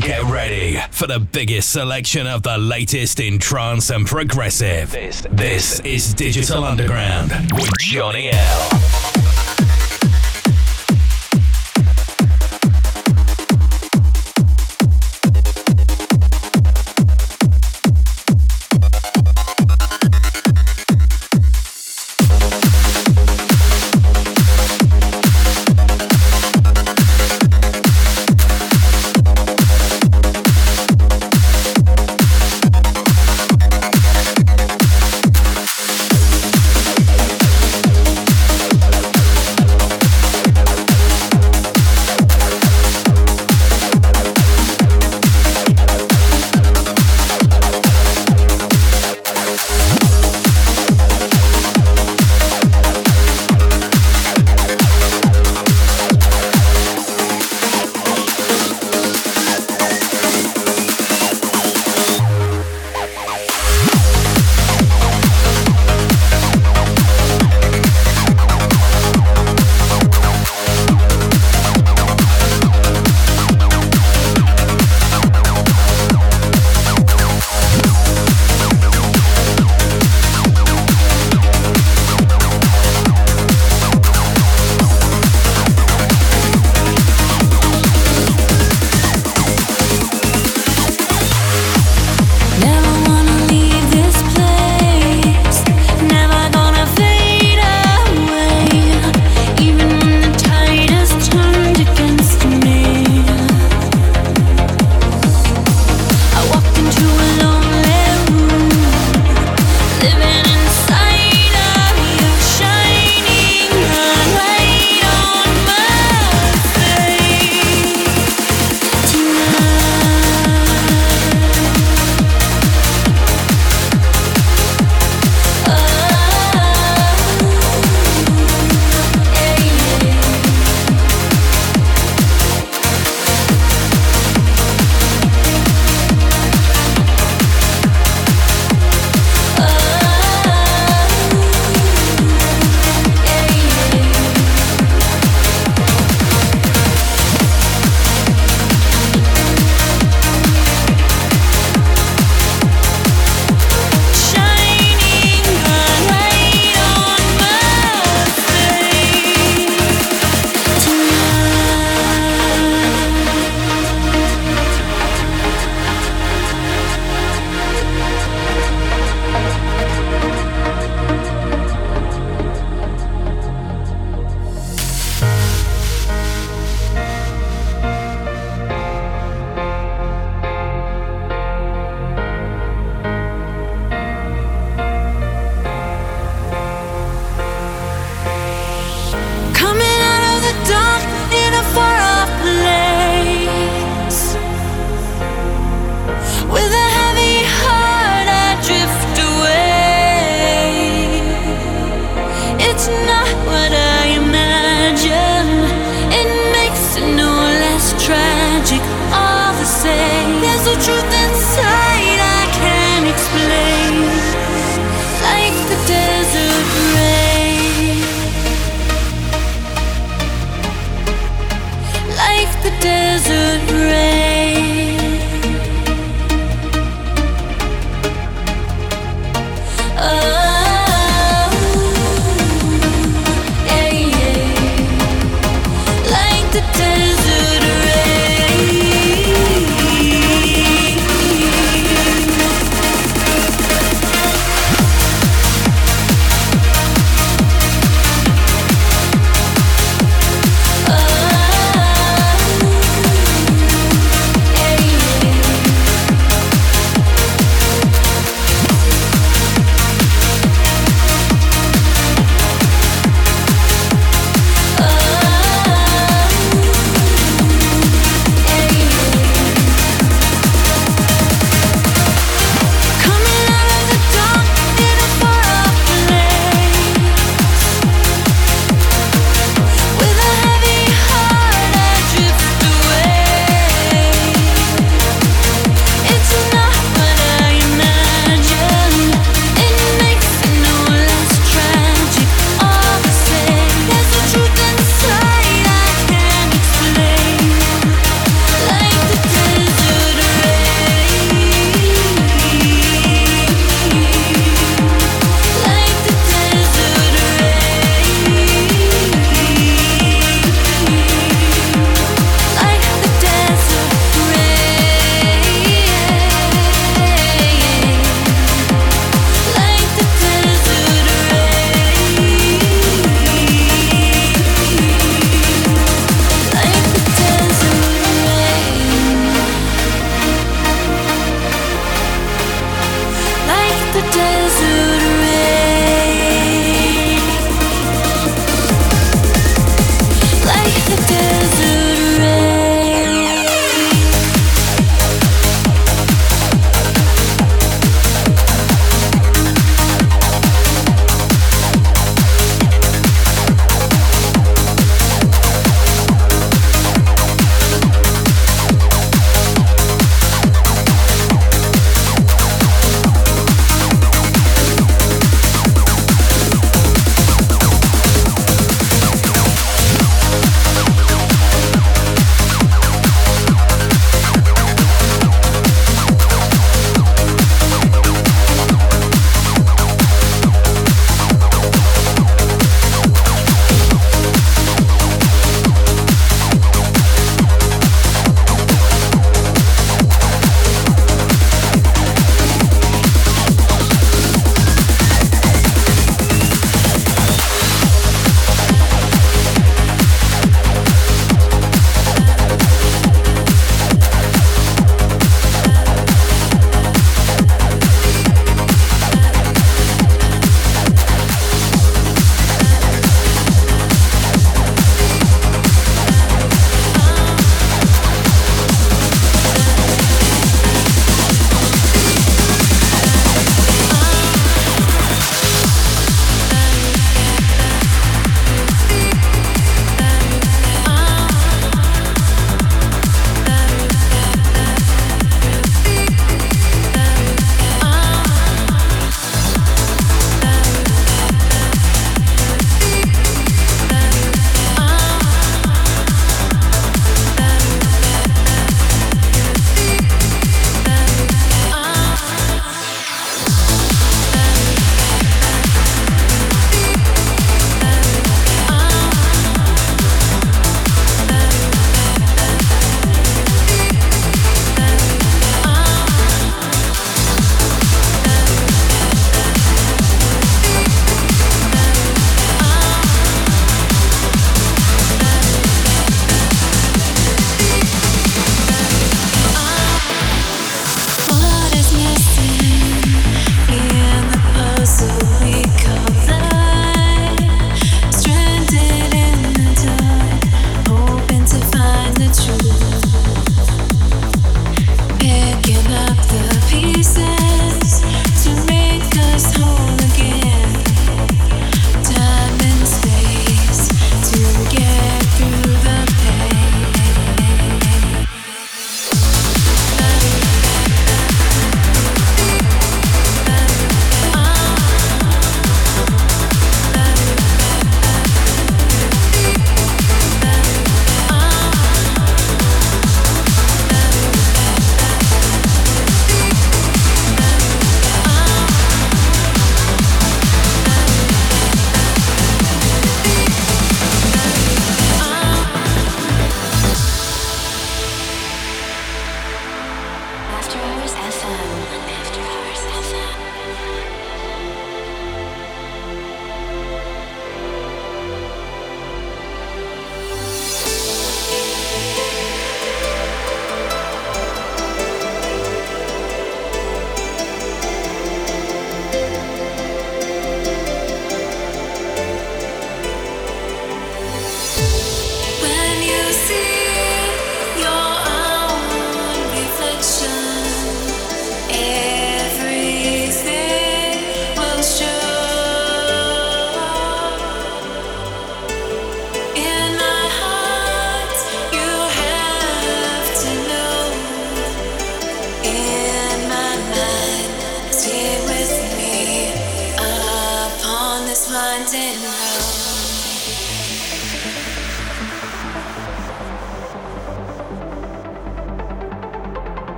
Get ready for the biggest selection of the latest in trance and progressive. This, is Digital Underground with Johnny L.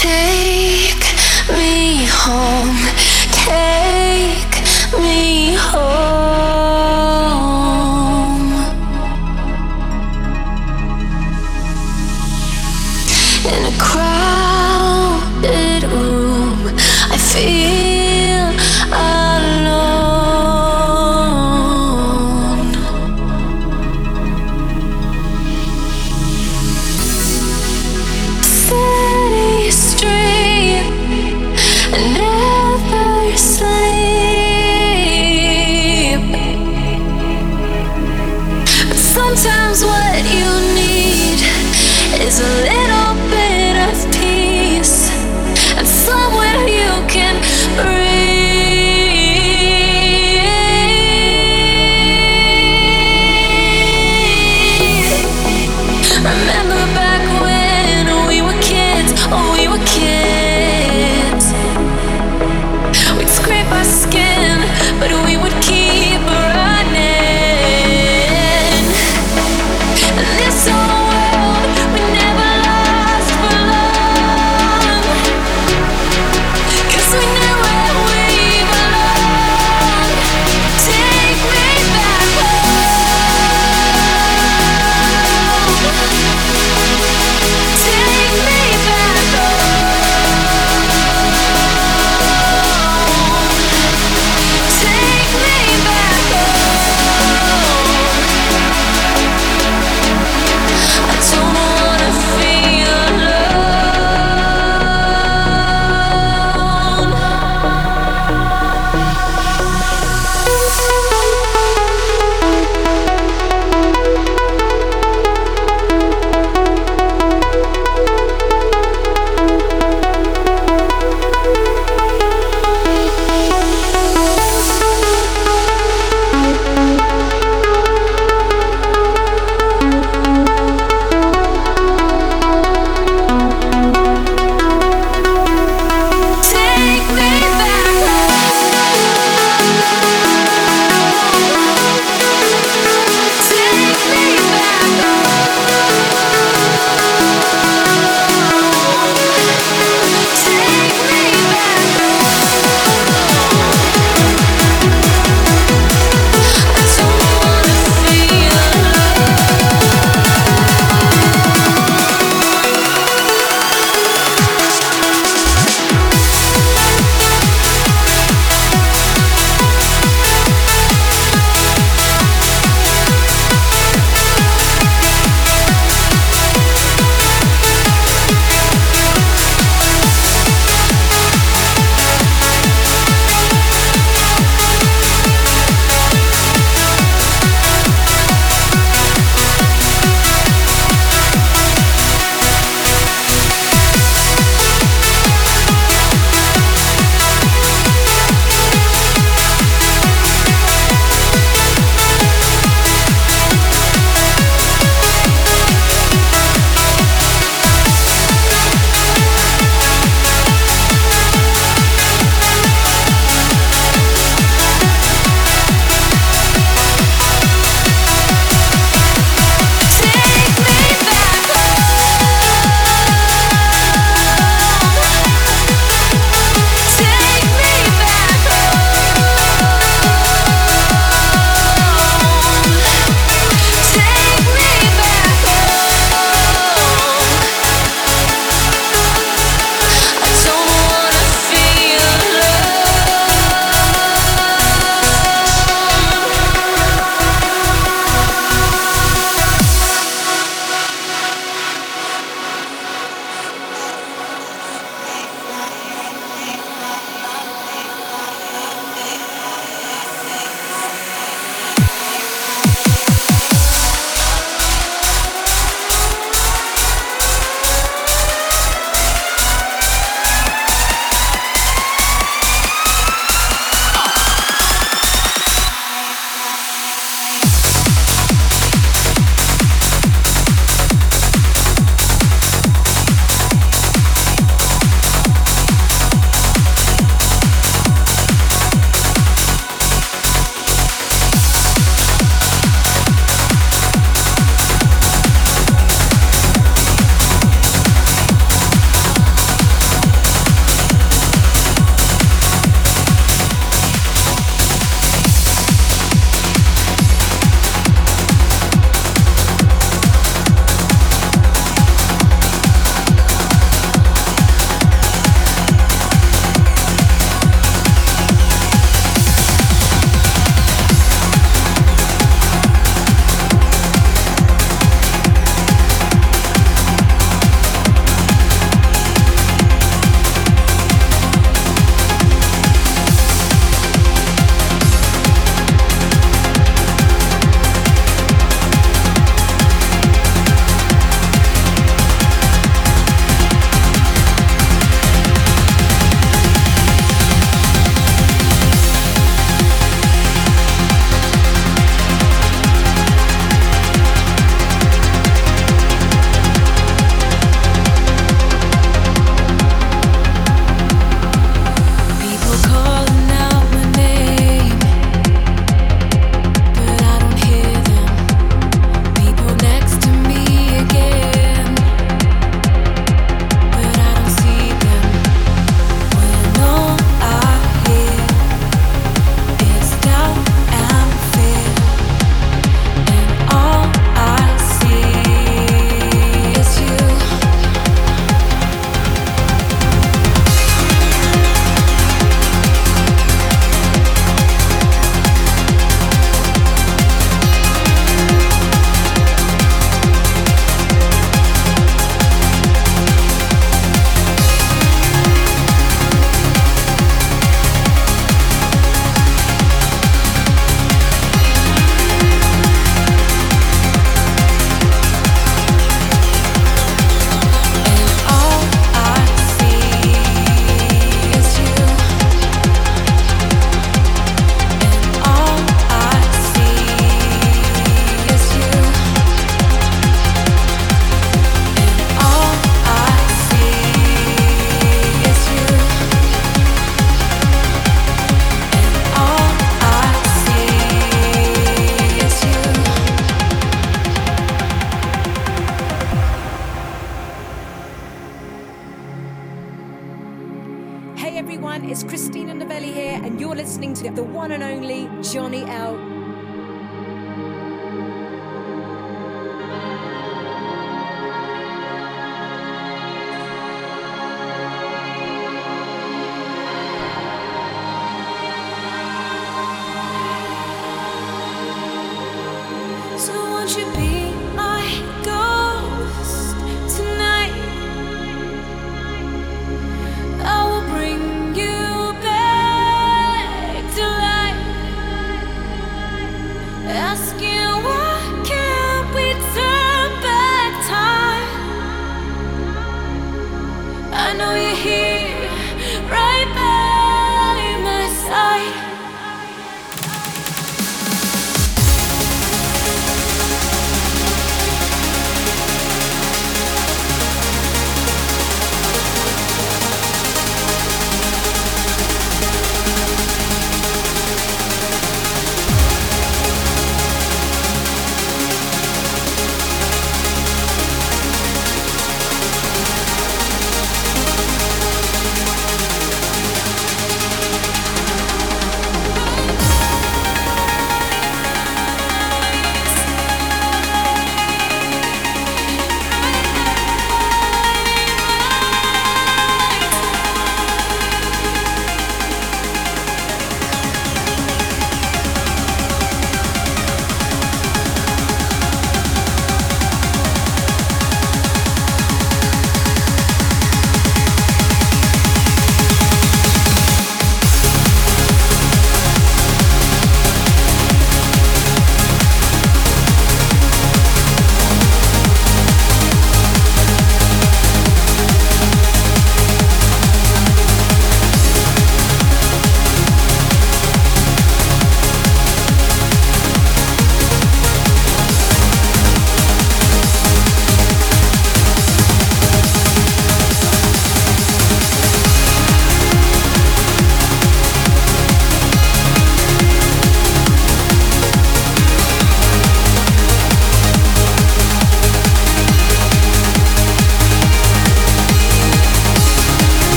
Take me home,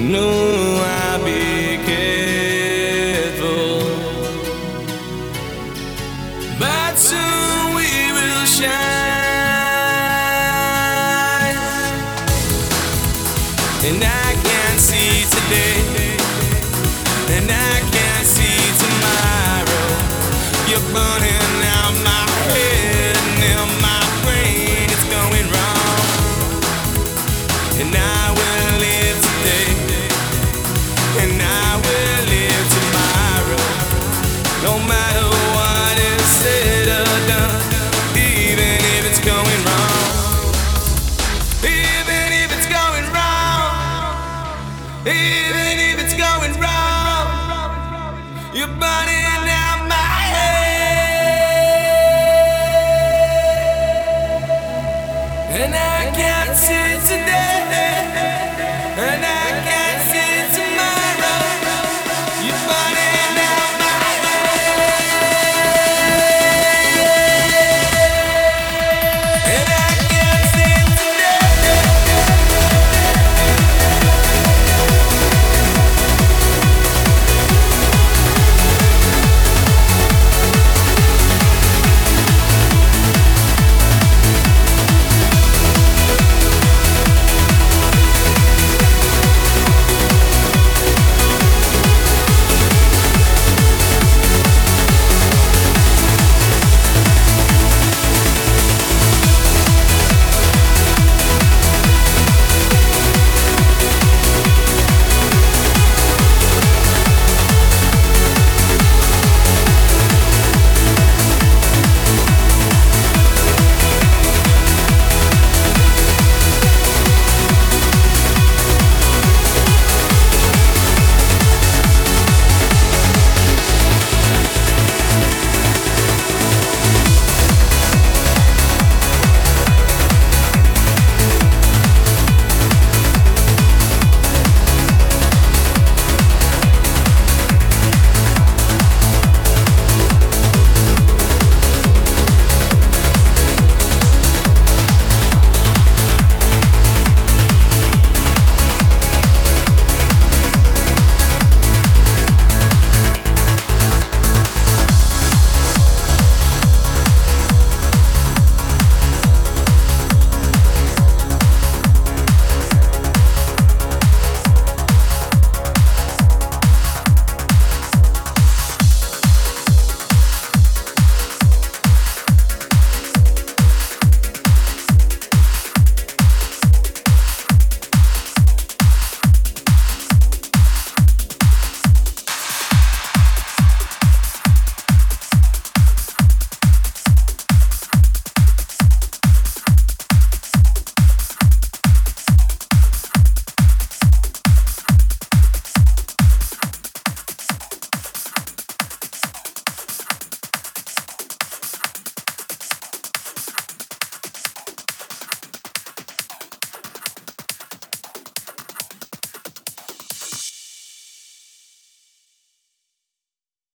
no,